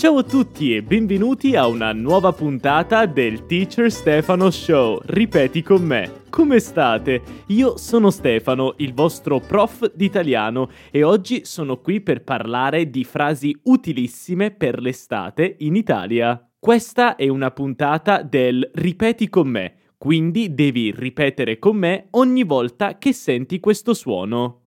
Ciao a tutti e benvenuti a una nuova puntata del Teacher Stefano Show. Ripeti con me. Come state? Io sono Stefano, il vostro prof d'italiano e oggi sono qui per parlare di frasi utilissime per l'estate in Italia. Questa è una puntata del Ripeti con me, quindi devi ripetere con me ogni volta che senti questo suono.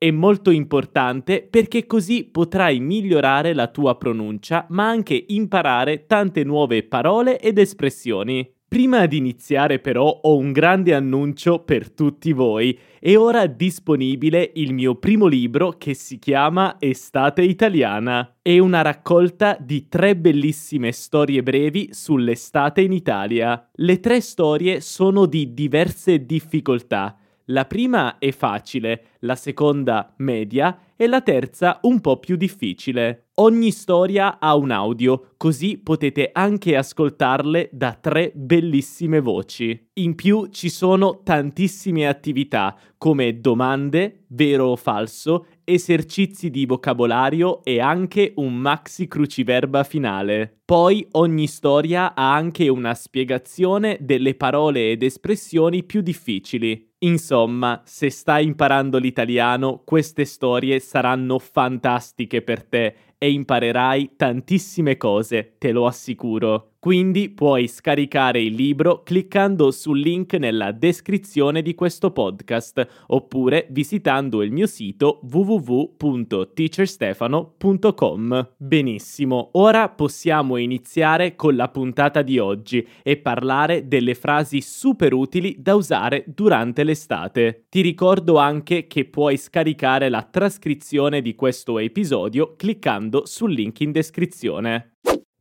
È molto importante perché così potrai migliorare la tua pronuncia, ma anche imparare tante nuove parole ed espressioni. Prima di iniziare però ho un grande annuncio per tutti voi. È ora disponibile il mio primo libro che si chiama Estate italiana. È una raccolta di tre bellissime storie brevi sull'estate in Italia. Le tre storie sono di diverse difficoltà la prima è facile, la seconda media e la terza un po' più difficile. Ogni storia ha un audio, così potete anche ascoltarle da tre bellissime voci. In più ci sono tantissime attività come domande, vero o falso, esercizi di vocabolario e anche un maxi cruciverba finale. Poi ogni storia ha anche una spiegazione delle parole ed espressioni più difficili. Insomma, se stai imparando l'italiano, queste storie saranno fantastiche per te e imparerai tantissime cose, te lo assicuro. Quindi puoi scaricare il libro cliccando sul link nella descrizione di questo podcast oppure visitando il mio sito www.teacherstefano.com. Benissimo, ora possiamo iniziare con la puntata di oggi e parlare delle frasi super utili da usare durante l'estate. Ti ricordo anche che puoi scaricare la trascrizione di questo episodio cliccando sul link in descrizione.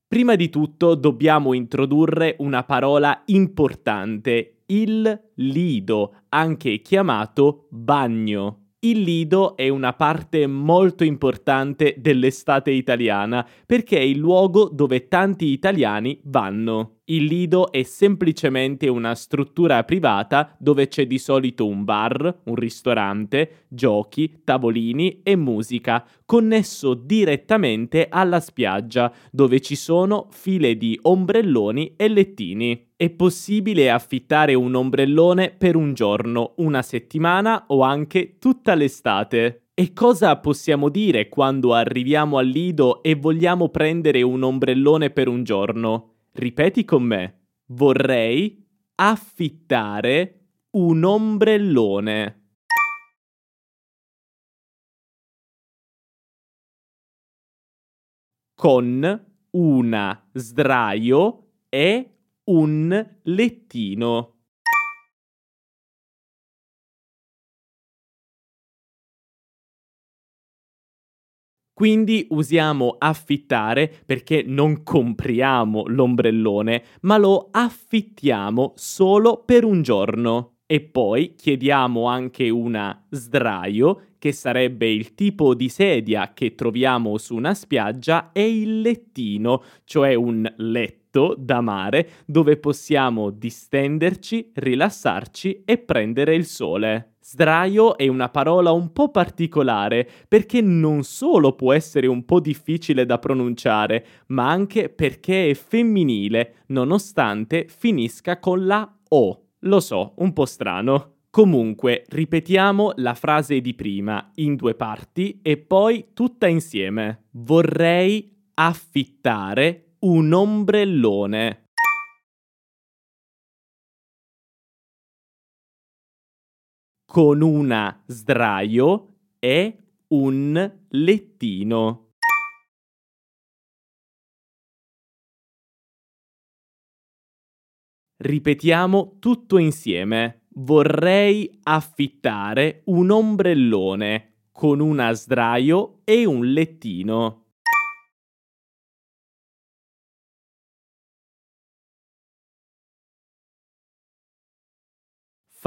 Prima di tutto dobbiamo introdurre una parola importante, il lido, anche chiamato bagno. Il lido è una parte molto importante dell'estate italiana perché è il luogo dove tanti italiani vanno. Il lido è semplicemente una struttura privata dove c'è di solito un bar, un ristorante, giochi, tavolini e musica, connesso direttamente alla spiaggia, dove ci sono file di ombrelloni e lettini. È possibile affittare un ombrellone per un giorno, una settimana o anche tutta l'estate. E cosa possiamo dire quando arriviamo al lido e vogliamo prendere un ombrellone per un giorno? Ripeti con me. Vorrei affittare un ombrellone. Con una sdraio e un lettino. Quindi usiamo affittare perché non compriamo l'ombrellone, ma lo affittiamo solo per un giorno. E poi chiediamo anche una sdraio, che sarebbe il tipo di sedia che troviamo su una spiaggia, e il lettino, cioè un letto da mare dove possiamo distenderci, rilassarci e prendere il sole. Sdraio è una parola un po' particolare perché non solo può essere un po' difficile da pronunciare, ma anche perché è femminile, nonostante finisca con la O. Lo so, un po' strano. Comunque, ripetiamo la frase di prima in due parti e poi tutta insieme. Vorrei affittare un ombrellone. con una sdraio e un lettino. Ripetiamo tutto insieme. Vorrei affittare un ombrellone con una sdraio e un lettino.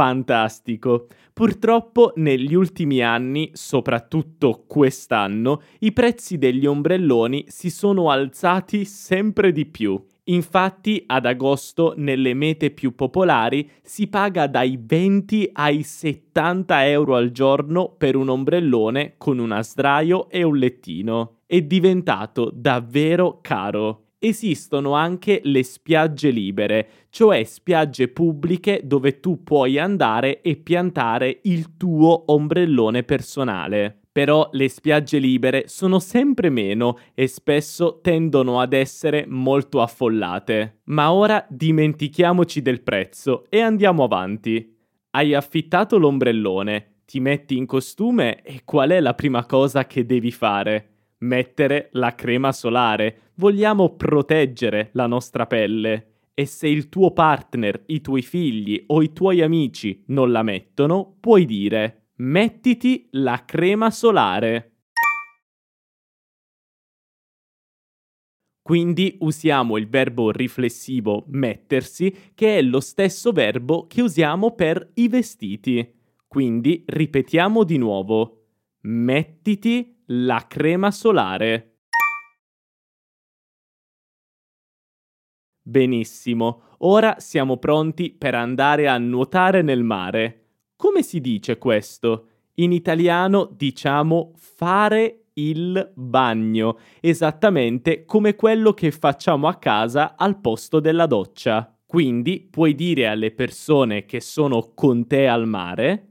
Fantastico. Purtroppo negli ultimi anni, soprattutto quest'anno, i prezzi degli ombrelloni si sono alzati sempre di più. Infatti ad agosto nelle mete più popolari si paga dai 20 ai 70 euro al giorno per un ombrellone con una sdraio e un lettino. è diventato davvero caro. Esistono anche le spiagge libere, cioè spiagge pubbliche dove tu puoi andare e piantare il tuo ombrellone personale però le spiagge libere sono sempre meno e spesso tendono ad essere molto affollate. Ma ora dimentichiamoci del prezzo e andiamo avanti. Hai affittato l'ombrellone, ti metti in costume e qual è la prima cosa che devi fare? Mettere la crema solare. Vogliamo proteggere la nostra pelle. E se il tuo partner, i tuoi figli o i tuoi amici non la mettono, puoi dire Mettiti la crema solare. Quindi usiamo il verbo riflessivo mettersi, che è lo stesso verbo che usiamo per i vestiti. Quindi ripetiamo di nuovo. Mettiti la crema solare. Benissimo, ora siamo pronti per andare a nuotare nel mare. Come si dice questo? In italiano diciamo fare il bagno, esattamente come quello che facciamo a casa al posto della doccia. Quindi puoi dire alle persone che sono con te al mare,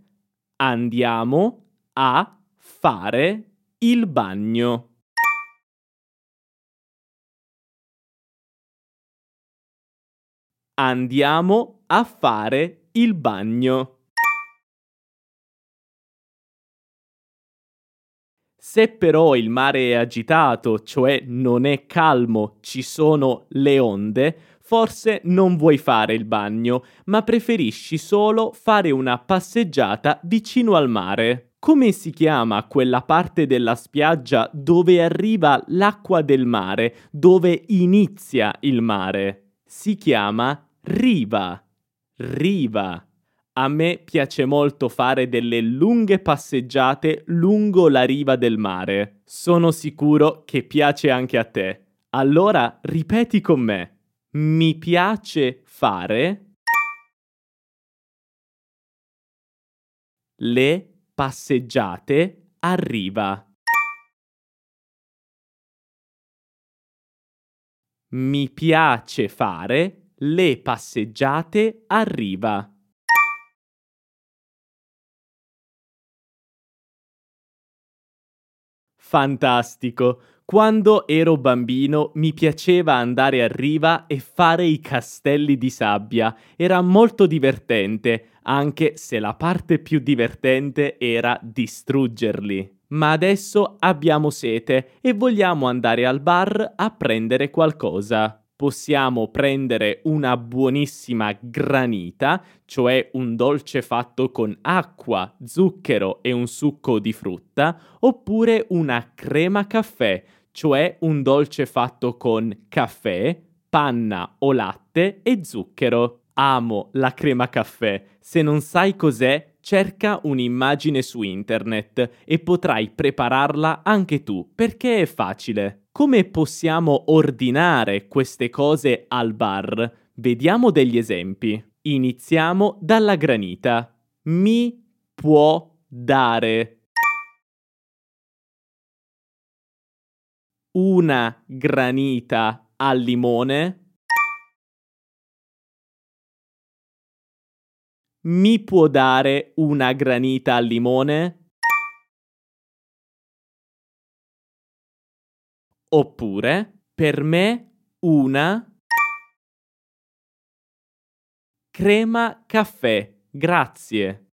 andiamo a fare il bagno. Andiamo a fare il bagno. Se però il mare è agitato, cioè non è calmo, ci sono le onde, forse non vuoi fare il bagno, ma preferisci solo fare una passeggiata vicino al mare. Come si chiama quella parte della spiaggia dove arriva l'acqua del mare, dove inizia il mare? Si chiama riva. Riva. A me piace molto fare delle lunghe passeggiate lungo la riva del mare. Sono sicuro che piace anche a te. Allora ripeti con me. Mi piace fare le passeggiate a riva. Mi piace fare le passeggiate a riva. Fantastico! Quando ero bambino mi piaceva andare a riva e fare i castelli di sabbia. Era molto divertente, anche se la parte più divertente era distruggerli. Ma adesso abbiamo sete e vogliamo andare al bar a prendere qualcosa possiamo prendere una buonissima granita, cioè un dolce fatto con acqua, zucchero e un succo di frutta, oppure una crema caffè, cioè un dolce fatto con caffè, panna o latte e zucchero. Amo la crema caffè. Se non sai cos'è, cerca un'immagine su internet e potrai prepararla anche tu, perché è facile. Come possiamo ordinare queste cose al bar? Vediamo degli esempi. Iniziamo dalla granita. Mi può dare una granita al limone? Mi può dare una granita al limone? Oppure, per me, una crema caffè, grazie.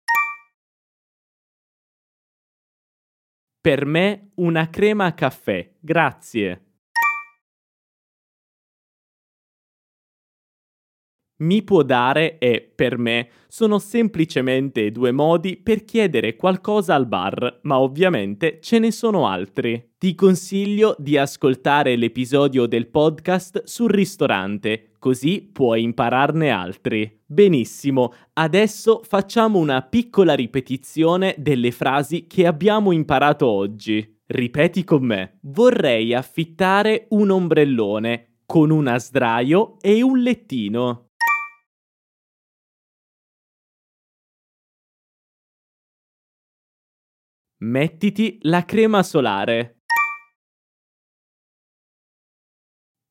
Per me una crema caffè, grazie. mi può dare e, per me, sono semplicemente due modi per chiedere qualcosa al bar, ma ovviamente ce ne sono altri. Ti consiglio di ascoltare l'episodio del podcast sul ristorante, così puoi impararne altri. Benissimo, adesso facciamo una piccola ripetizione delle frasi che abbiamo imparato oggi. Ripeti con me. Vorrei affittare un ombrellone con una sdraio e un lettino. Mettiti la crema solare.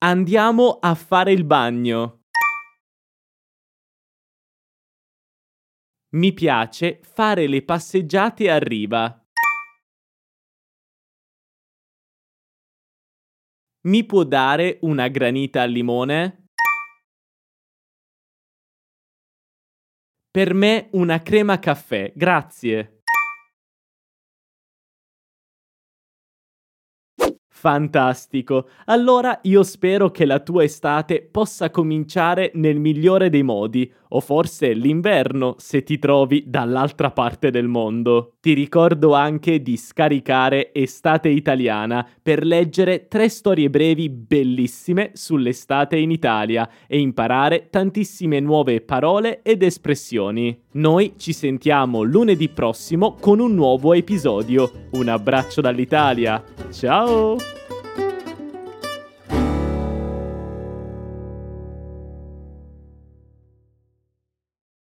Andiamo a fare il bagno. Mi piace fare le passeggiate a riva. Mi può dare una granita al limone? Per me una crema caffè, grazie. Fantastico. Allora io spero che la tua estate possa cominciare nel migliore dei modi, o forse l'inverno se ti trovi dall'altra parte del mondo. Ti ricordo anche di scaricare Estate Italiana per leggere tre storie brevi bellissime sull'estate in Italia e imparare tantissime nuove parole ed espressioni. Noi ci sentiamo lunedì prossimo con un nuovo episodio. Un abbraccio dall'Italia. Ciao!